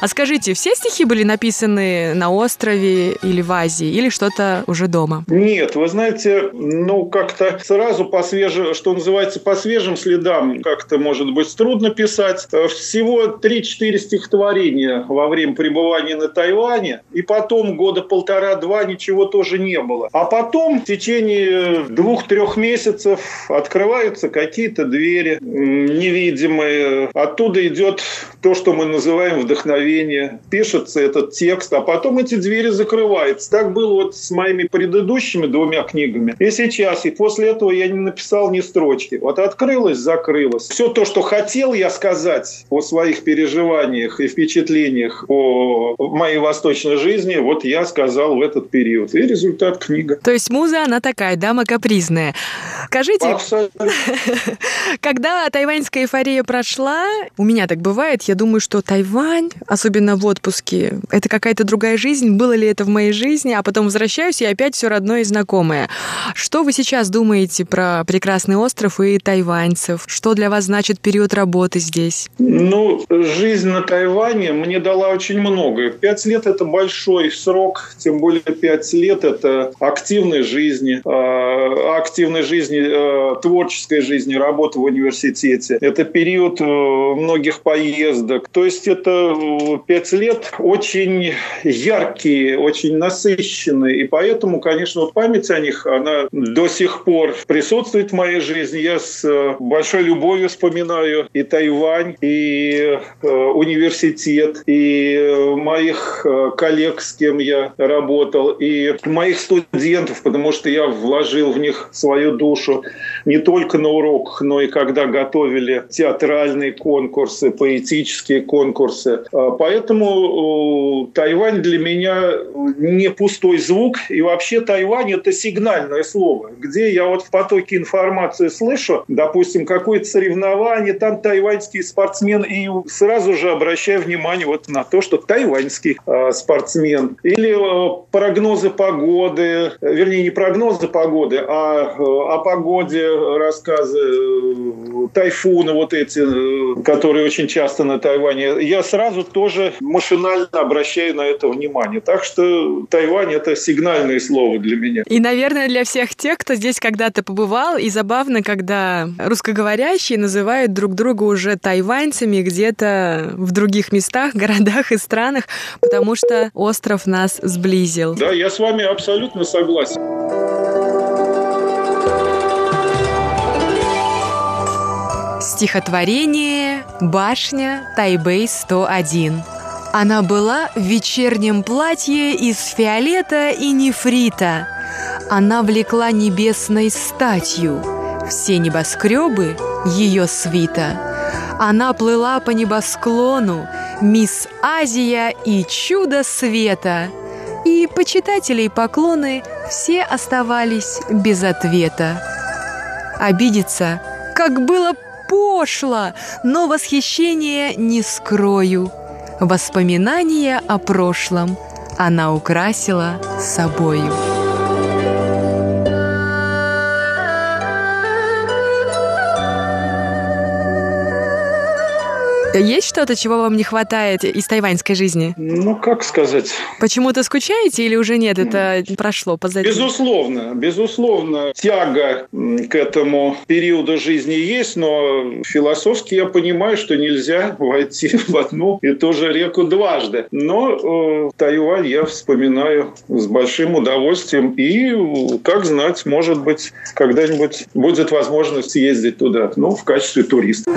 А скажите, все стихи были написаны на острове или в Азии, или что-то уже дома? Нет, вы знаете, ну как-то сразу по свежим, что называется, по свежим следам как-то, может быть, трудно писать. Всего 3-4 стихотворения во время пребывания на Тайване, и потом года полтора-два ничего тоже не было. А потом в течение двух-трех месяцев открываются какие-то двери невидимые. Оттуда идет то, что мы называем вдохновение вдохновение, пишется этот текст, а потом эти двери закрываются. Так было вот с моими предыдущими двумя книгами. И сейчас, и после этого я не написал ни строчки. Вот открылось, закрылось. Все то, что хотел я сказать о своих переживаниях и впечатлениях о моей восточной жизни, вот я сказал в этот период. И результат книга. То есть муза, она такая, дама капризная. Скажите, когда тайваньская эйфория прошла, у меня так бывает, я думаю, что Тайвань, особенно в отпуске. Это какая-то другая жизнь, было ли это в моей жизни, а потом возвращаюсь и опять все родное и знакомое. Что вы сейчас думаете про прекрасный остров и тайваньцев? Что для вас значит период работы здесь? Ну, жизнь на Тайване мне дала очень много. Пять лет – это большой срок, тем более пять лет – это активной жизни, а, активной жизни, а, творческой жизни, работы в университете. Это период э, многих поездок. То есть это пять лет очень яркие, очень насыщенные. И поэтому, конечно, вот память о них, она до сих пор присутствует в моей жизни. Я с э, большой любовью вспоминаю и Тайвань, и университет, и моих коллег, с кем я работал, и моих студентов, потому что я вложил в них свою душу не только на уроках, но и когда готовили театральные конкурсы, поэтические конкурсы. А, поэтому Тайвань для меня не пустой звук. И вообще Тайвань – это сигнальное слово. Где я вот в потоке информации слышу, допустим, какое-то соревнование, там тайваньский спортсмен, и сразу же обращаю внимание вот на то, что тайваньский э, спортсмен. Или прогнозы погоды, вернее, не прогнозы погоды, а о погоде рассказы, э, тайфуны вот эти, э, которые очень часто на Тайване. Я сразу тоже машинально обращаю на это внимание. Так что Тайвань – это сигнальное слово для меня. И, наверное, для всех тех, кто здесь когда-то побывал, и забавно, когда русскоговорящие называют друг друга уже тайваньцами где-то в других местах, городах и странах, потому что остров нас сблизил. Да, я с вами абсолютно согласен. Стихотворение «Башня Тайбэй-101». Она была в вечернем платье из фиолета и нефрита. Она влекла небесной статью. Все небоскребы — ее свита. Она плыла по небосклону, мисс Азия и чудо света. И почитателей поклоны все оставались без ответа. Обидеться, как было пошло, но восхищение не скрою. Воспоминания о прошлом она украсила собою. Есть что-то, чего вам не хватает из тайваньской жизни? Ну, как сказать? Почему-то скучаете или уже нет? Это прошло позади? Безусловно, безусловно. Тяга к этому периоду жизни есть, но философски я понимаю, что нельзя войти в одну и ту же реку дважды. Но э, Тайвань я вспоминаю с большим удовольствием. И, как знать, может быть, когда-нибудь будет возможность ездить туда, ну, в качестве туриста.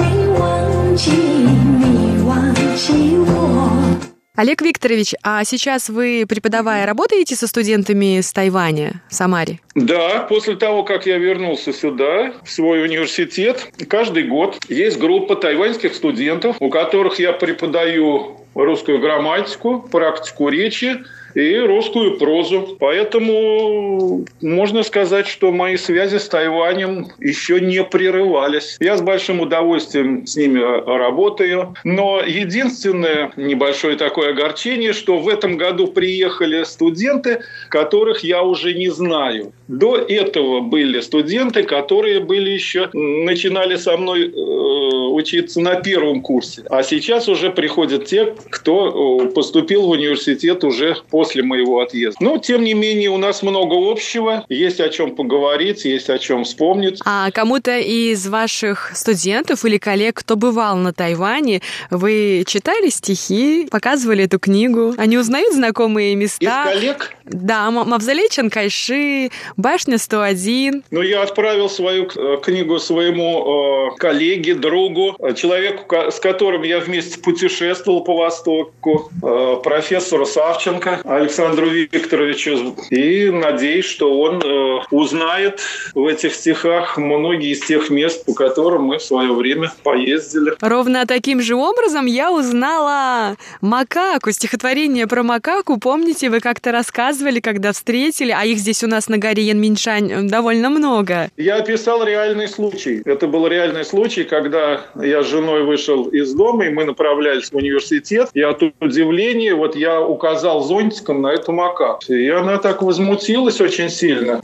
Олег Викторович, а сейчас вы, преподавая, работаете со студентами с Тайваня, в Самаре? Да, после того, как я вернулся сюда, в свой университет, каждый год есть группа тайваньских студентов, у которых я преподаю русскую грамматику, практику речи, и русскую прозу. Поэтому можно сказать, что мои связи с Тайванем еще не прерывались. Я с большим удовольствием с ними работаю. Но единственное небольшое такое огорчение, что в этом году приехали студенты, которых я уже не знаю. До этого были студенты, которые были еще начинали со мной э, учиться на первом курсе. А сейчас уже приходят те, кто э, поступил в университет уже по после моего отъезда. Но, тем не менее, у нас много общего, есть о чем поговорить, есть о чем вспомнить. А кому-то из ваших студентов или коллег, кто бывал на Тайване, вы читали стихи, показывали эту книгу? Они узнают знакомые места? Из коллег? Да, Мавзолей Чанкайши, Башня 101. Ну, я отправил свою э, книгу своему э, коллеге, другу, человеку, с которым я вместе путешествовал по Востоку, э, профессору Савченко. Александру Викторовичу. И надеюсь, что он э, узнает в этих стихах многие из тех мест, по которым мы в свое время поездили. Ровно таким же образом я узнала макаку, стихотворение про макаку. Помните, вы как-то рассказывали, когда встретили, а их здесь у нас на горе Янминшань э, довольно много. Я описал реальный случай. Это был реальный случай, когда я с женой вышел из дома, и мы направлялись в университет. И от удивления вот я указал зонтик пальчиком на эту макаку. И она так возмутилась очень сильно.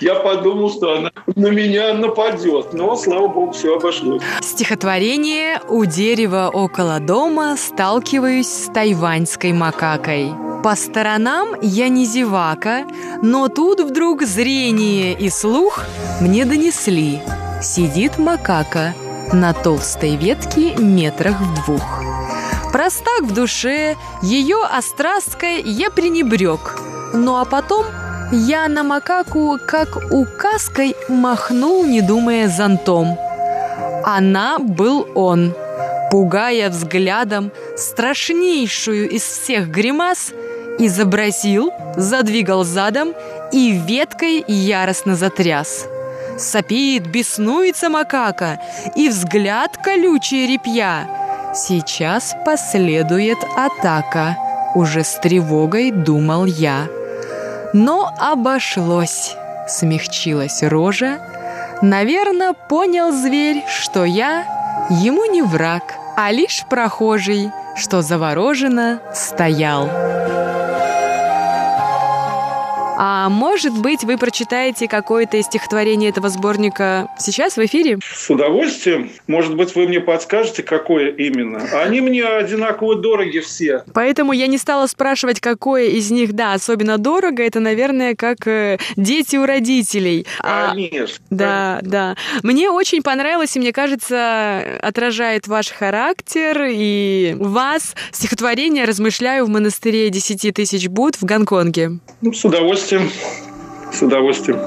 Я подумал, что она на меня нападет, но, слава богу, все обошлось. Стихотворение «У дерева около дома сталкиваюсь с тайваньской макакой». По сторонам я не зевака, но тут вдруг зрение и слух мне донесли. Сидит макака на толстой ветке метрах в двух. Простак в душе, ее острасткой я пренебрег. Ну а потом я на макаку, как указкой, махнул, не думая зонтом. Она был он, пугая взглядом страшнейшую из всех гримас, изобразил, задвигал задом и веткой яростно затряс. Сопит, беснуется макака, и взгляд колючий репья. Сейчас последует атака, уже с тревогой думал я. Но обошлось, смягчилась рожа. Наверное, понял зверь, что я ему не враг, а лишь прохожий, что завороженно стоял. А может быть, вы прочитаете какое-то из стихотворений этого сборника сейчас в эфире? С удовольствием. Может быть, вы мне подскажете, какое именно. Они мне одинаково дороги все. Поэтому я не стала спрашивать, какое из них, да, особенно дорого. Это, наверное, как э, дети у родителей. А, Конечно. Да, да. Мне очень понравилось, и мне кажется, отражает ваш характер и вас стихотворение «Размышляю в монастыре десяти тысяч Буд в Гонконге». Ну, с удовольствием удовольствием. С удовольствием.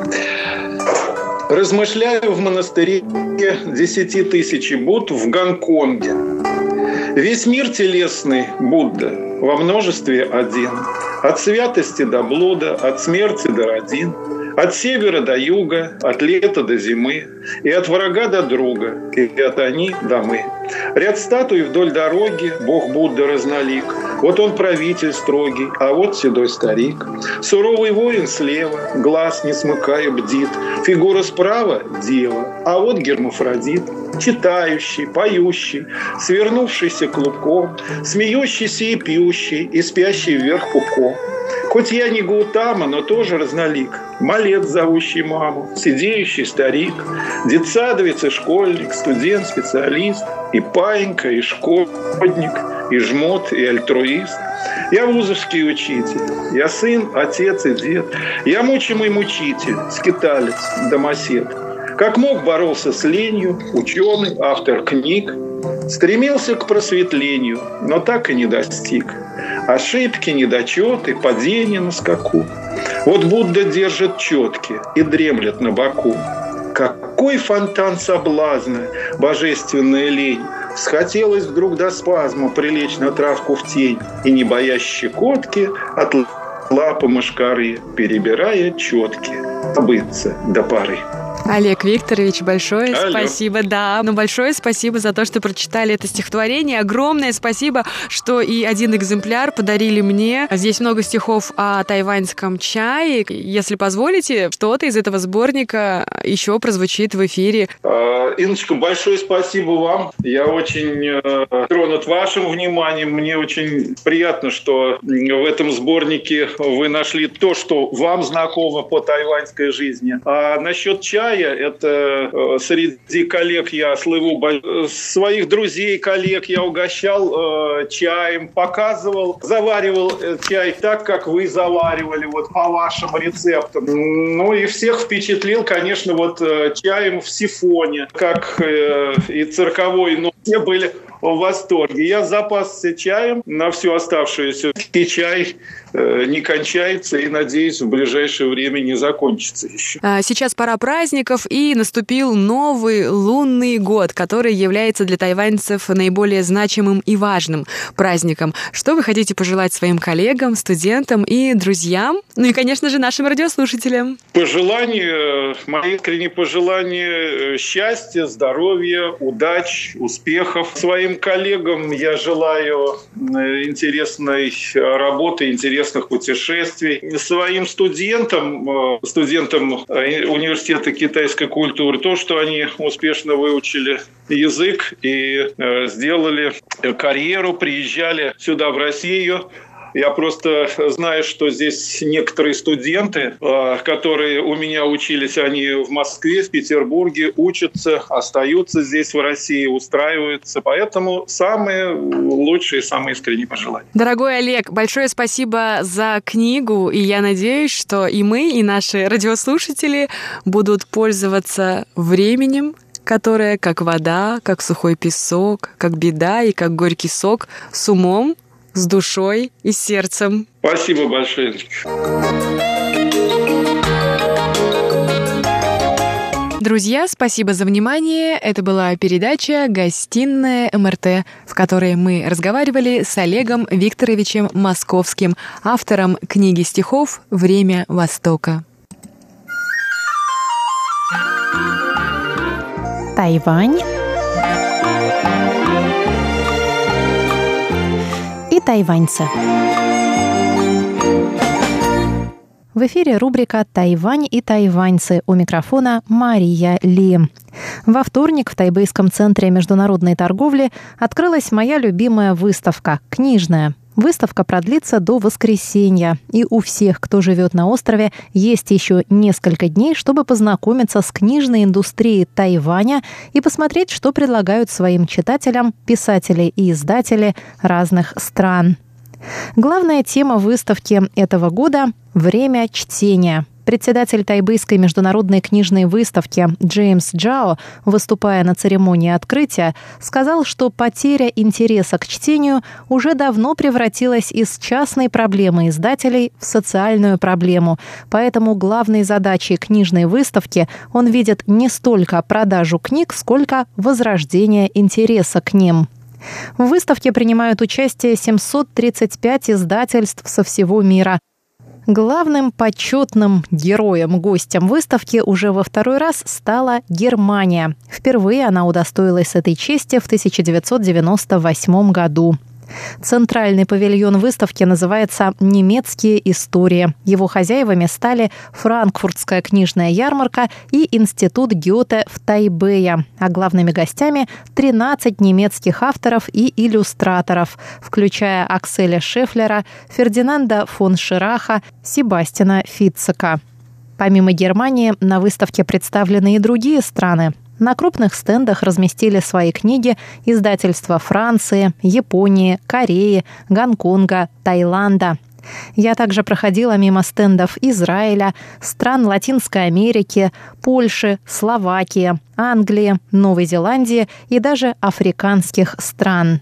Размышляю в монастыре десяти тысяч Будд в Гонконге. Весь мир телесный Будда во множестве один. От святости до блуда, от смерти до родин – от севера до юга, от лета до зимы, и от врага до друга, и от они до мы. Ряд статуй вдоль дороги, Бог Будда разнолик. Вот он правитель строгий, а вот седой старик. Суровый воин слева, глаз не смыкая бдит. Фигура справа – дева, а вот гермафродит. Читающий, поющий, свернувшийся клубком, Смеющийся и пьющий, и спящий вверх пупком. Хоть я не Гаутама, но тоже разнолик. Малец, зовущий маму, сидеющий старик, детсадовец и школьник, студент, специалист, и паинька, и школьник, и жмот, и альтруист. Я вузовский учитель, я сын, отец и дед, я мучимый мучитель, скиталец, домосед. Как мог боролся с ленью, ученый, автор книг, стремился к просветлению, но так и не достиг – Ошибки, недочеты, падения на скаку. Вот Будда держит четки и дремлет на боку. Какой фонтан соблазна, божественная лень! Схотелось вдруг до спазма прилечь на травку в тень и, не боясь щекотки, от лапы мышкары, перебирая четки, побыться до поры. Олег Викторович, большое Алло. спасибо, да. Ну, большое спасибо за то, что прочитали это стихотворение. Огромное спасибо, что и один экземпляр подарили мне. Здесь много стихов о тайваньском чае. Если позволите, что-то из этого сборника еще прозвучит в эфире. А, Инночка, большое спасибо вам. Я очень э, тронут вашим вниманием. Мне очень приятно, что в этом сборнике вы нашли то, что вам знакомо по тайваньской жизни. А насчет чая края. Это э, среди коллег я слыву, своих друзей, коллег я угощал э, чаем, показывал, заваривал э, чай так, как вы заваривали, вот по вашим рецептам. Ну и всех впечатлил, конечно, вот чаем в сифоне, как и цирковой, но все были в восторге. Я запасся чаем на всю оставшуюся. И чай э, не кончается и, надеюсь, в ближайшее время не закончится еще. А, сейчас пора праздников, и наступил новый лунный год, который является для тайваньцев наиболее значимым и важным праздником. Что вы хотите пожелать своим коллегам, студентам и друзьям? Ну и, конечно же, нашим радиослушателям. Пожелания, мои искренние пожелания э, счастья, здоровья, удач, успехов своим коллегам я желаю э, интересной работы, интересных путешествий. Своим студентам, э, студентам э, университета китайской культуры, то, что они успешно выучили язык и сделали карьеру, приезжали сюда, в Россию, Я просто знаю, что здесь некоторые студенты, э, которые у меня учились, они в Москве, в Петербурге учатся, остаются здесь в России, устраиваются. Поэтому самые лучшие, самые искренние пожелания. Дорогой Олег, большое спасибо за книгу, и я надеюсь, что и мы, и наши радиослушатели будут пользоваться временем, которое, как вода, как сухой песок, как беда и как горький сок, с умом, с душой и сердцем. Спасибо большое. Друзья, спасибо за внимание. Это была передача «Гостиная МРТ», в которой мы разговаривали с Олегом Викторовичем Московским, автором книги стихов «Время Востока». Тайвань тайваньцы. В эфире рубрика «Тайвань и тайваньцы» у микрофона Мария Ли. Во вторник в Тайбэйском центре международной торговли открылась моя любимая выставка – книжная – Выставка продлится до воскресенья, и у всех, кто живет на острове, есть еще несколько дней, чтобы познакомиться с книжной индустрией Тайваня и посмотреть, что предлагают своим читателям писатели и издатели разных стран. Главная тема выставки этого года – время чтения – Председатель Тайбэйской международной книжной выставки Джеймс Джао, выступая на церемонии открытия, сказал, что потеря интереса к чтению уже давно превратилась из частной проблемы издателей в социальную проблему. Поэтому главной задачей книжной выставки он видит не столько продажу книг, сколько возрождение интереса к ним. В выставке принимают участие 735 издательств со всего мира. Главным почетным героем-гостем выставки уже во второй раз стала Германия. Впервые она удостоилась этой чести в 1998 году. Центральный павильон выставки называется «Немецкие истории». Его хозяевами стали Франкфуртская книжная ярмарка и Институт Гёте в Тайбэе, а главными гостями – 13 немецких авторов и иллюстраторов, включая Акселя Шефлера, Фердинанда фон Шираха, Себастина Фитцека. Помимо Германии, на выставке представлены и другие страны. На крупных стендах разместили свои книги издательства Франции, Японии, Кореи, Гонконга, Таиланда. Я также проходила мимо стендов Израиля, стран Латинской Америки, Польши, Словакии, Англии, Новой Зеландии и даже африканских стран.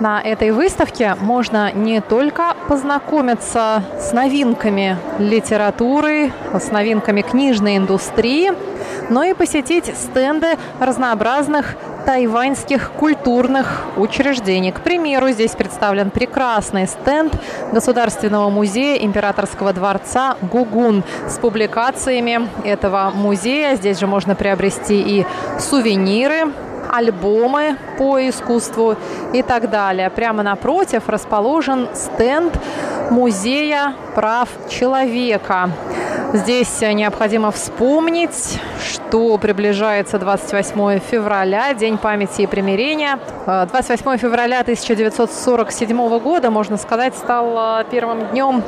На этой выставке можно не только познакомиться с новинками литературы, с новинками книжной индустрии, но и посетить стенды разнообразных тайваньских культурных учреждений. К примеру, здесь представлен прекрасный стенд Государственного музея Императорского дворца Гугун с публикациями этого музея. Здесь же можно приобрести и сувениры альбомы по искусству и так далее. Прямо напротив расположен стенд Музея прав человека. Здесь необходимо вспомнить, что приближается 28 февраля, День памяти и примирения. 28 февраля 1947 года, можно сказать, стал первым днем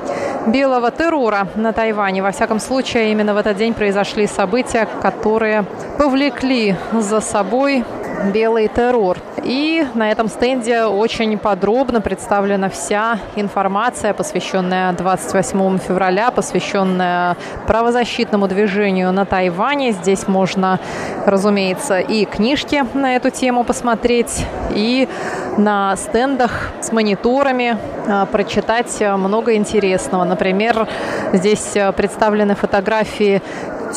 белого террора на Тайване. Во всяком случае, именно в этот день произошли события, которые повлекли за собой белый террор. И на этом стенде очень подробно представлена вся информация, посвященная 28 февраля, посвященная правозащитному движению на Тайване. Здесь можно, разумеется, и книжки на эту тему посмотреть, и на стендах с мониторами а, прочитать много интересного. Например, здесь представлены фотографии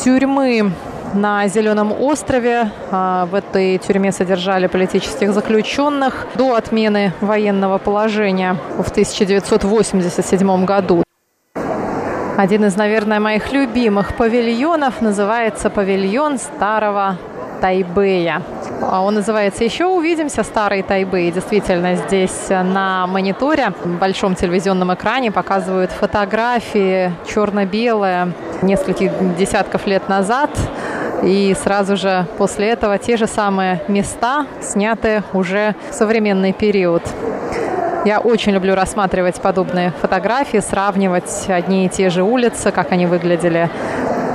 тюрьмы на Зеленом острове. А, в этой тюрьме содержали политических заключенных до отмены военного положения в 1987 году. Один из, наверное, моих любимых павильонов называется павильон старого Тайбэя. А он называется «Еще увидимся, старый Тайбэй». Действительно, здесь на мониторе, большом телевизионном экране показывают фотографии черно-белые нескольких десятков лет назад И сразу же после этого те же самые места, снятые уже в современный период. Я очень люблю рассматривать подобные фотографии, сравнивать одни и те же улицы, как они выглядели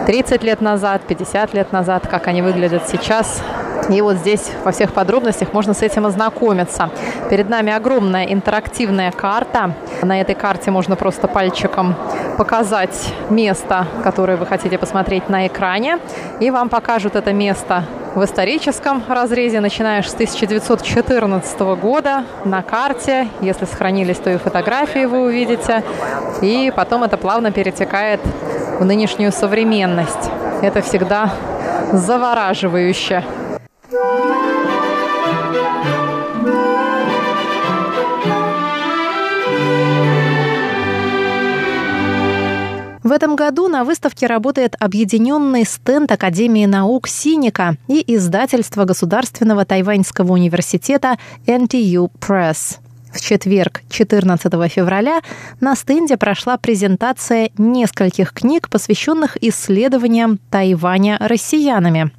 30 лет назад, 50 лет назад, как они выглядят сейчас. И вот здесь во всех подробностях можно с этим ознакомиться. Перед нами огромная интерактивная карта. На этой карте можно просто пальчиком показать место, которое вы хотите посмотреть на экране. И вам покажут это место в историческом разрезе, начиная с 1914 года на карте. Если сохранились, то и фотографии вы увидите. И потом это плавно перетекает в нынешнюю современность. Это всегда завораживающе. В этом году на выставке работает объединенный стенд Академии наук «Синика» и издательство Государственного тайваньского университета NTU Press. В четверг, 14 февраля, на стенде прошла презентация нескольких книг, посвященных исследованиям Тайваня россиянами.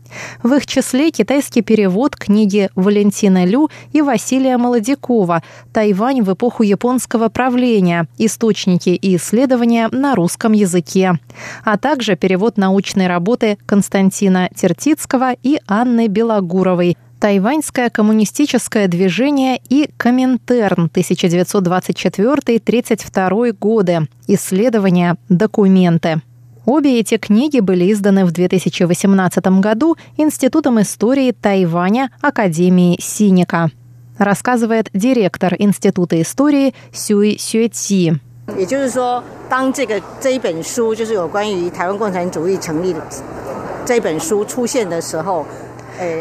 В их числе китайский перевод книги Валентина Лю и Василия Молодякова «Тайвань в эпоху японского правления. Источники и исследования на русском языке», а также перевод научной работы Константина Тертицкого и Анны Белогуровой Тайваньское коммунистическое движение и Коминтерн 1924-32 годы. Исследования, документы. Обе эти книги были изданы в 2018 году Институтом истории Тайваня Академии Синика. Рассказывает директор Института истории Сюй Сюэци. 也就是说，当这个这一本书就是有关于台湾共产主义成立的这本书出现的时候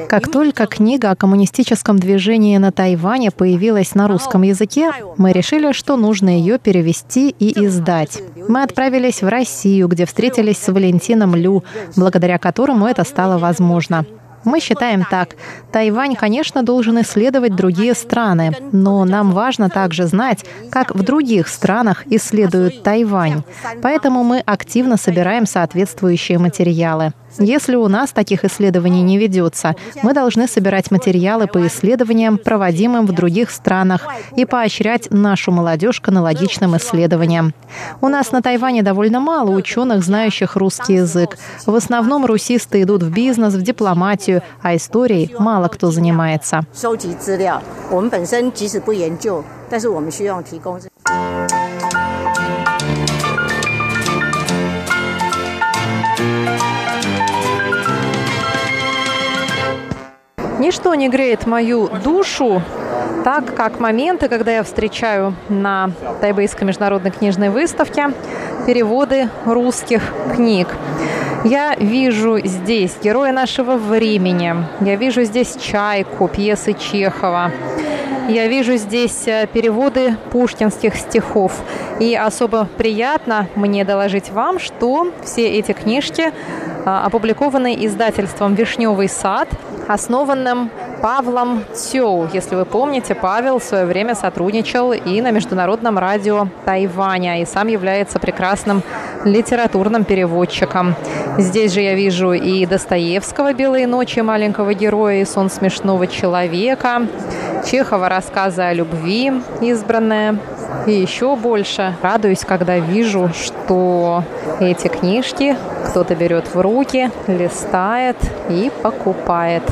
，как только книга о коммунистическом движении на Тайване появилась на русском языке, мы решили, что нужно ее перевести и издать. Мы отправились в Россию, где встретились с Валентином Лю, благодаря которому это стало возможно. Мы считаем так. Тайвань, конечно, должен исследовать другие страны, но нам важно также знать, как в других странах исследуют Тайвань. Поэтому мы активно собираем соответствующие материалы. Если у нас таких исследований не ведется, мы должны собирать материалы по исследованиям, проводимым в других странах, и поощрять нашу молодежь к аналогичным исследованиям. У нас на Тайване довольно мало ученых, знающих русский язык. В основном русисты идут в бизнес, в дипломатию, а историей мало кто занимается. 但是 Ничто не греет мою душу так, как моменты, когда я встречаю на Тайбейской международной книжной выставке переводы русских книг. Я вижу здесь героя нашего времени, я вижу здесь «Чайку», пьесы Чехова, я вижу здесь э, переводы пушкинских стихов. И особо приятно мне доложить вам, что все эти книжки а, опубликованы издательством «Вишневый сад», основанным Павлом Цю. Если вы помните, Павел в свое время сотрудничал и на Международном радио Тайваня, и сам является прекрасным литературным переводчиком. Здесь же я вижу и Достоевского «Белые ночи» маленького героя и «Сон смешного человека», Чехова рассказы о любви избранные. И еще больше радуюсь, когда вижу, что эти книжки кто-то берет в руки, листает и покупает.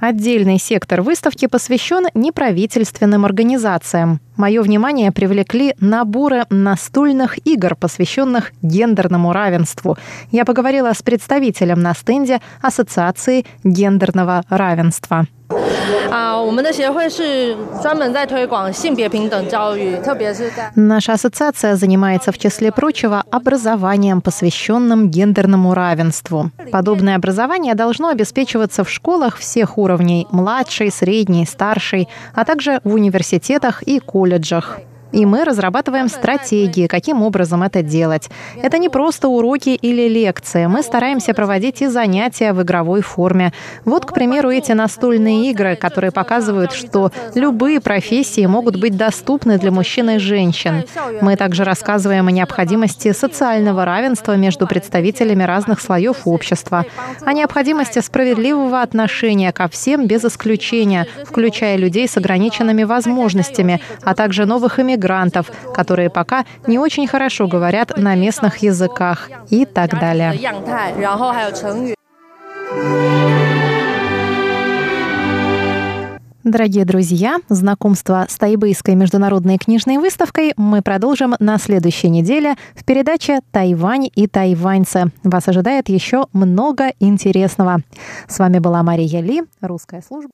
Отдельный сектор выставки посвящен неправительственным организациям. Мое внимание привлекли наборы настольных игр, посвященных гендерному равенству. Я поговорила с представителем на стенде Ассоциации гендерного равенства. 啊，我们的协会是专门在推广性别平等教育，特别是在 Наша ассоциация занимается, в числе прочего, образованием, посвященным гендерному равенству. Подобное образование должно обеспечиваться в школах всех уровней – младшей, средней, старшей, а также в университетах и колледжах. И мы разрабатываем стратегии, каким образом это делать. Это не просто уроки или лекции. Мы стараемся проводить и занятия в игровой форме. Вот, к примеру, эти настольные игры, которые показывают, что любые профессии могут быть доступны для мужчин и женщин. Мы также рассказываем о необходимости социального равенства между представителями разных слоев общества, о необходимости справедливого отношения ко всем без исключения, включая людей с ограниченными возможностями, а также новых иммигрантов, которые пока не очень хорошо говорят на местных языках и так далее. Дорогие друзья, знакомство с Тайбэйской международной книжной выставкой мы продолжим на следующей неделе в передаче «Тайвань и тайваньцы». Вас ожидает еще много интересного. С вами была Мария Ли, русская служба.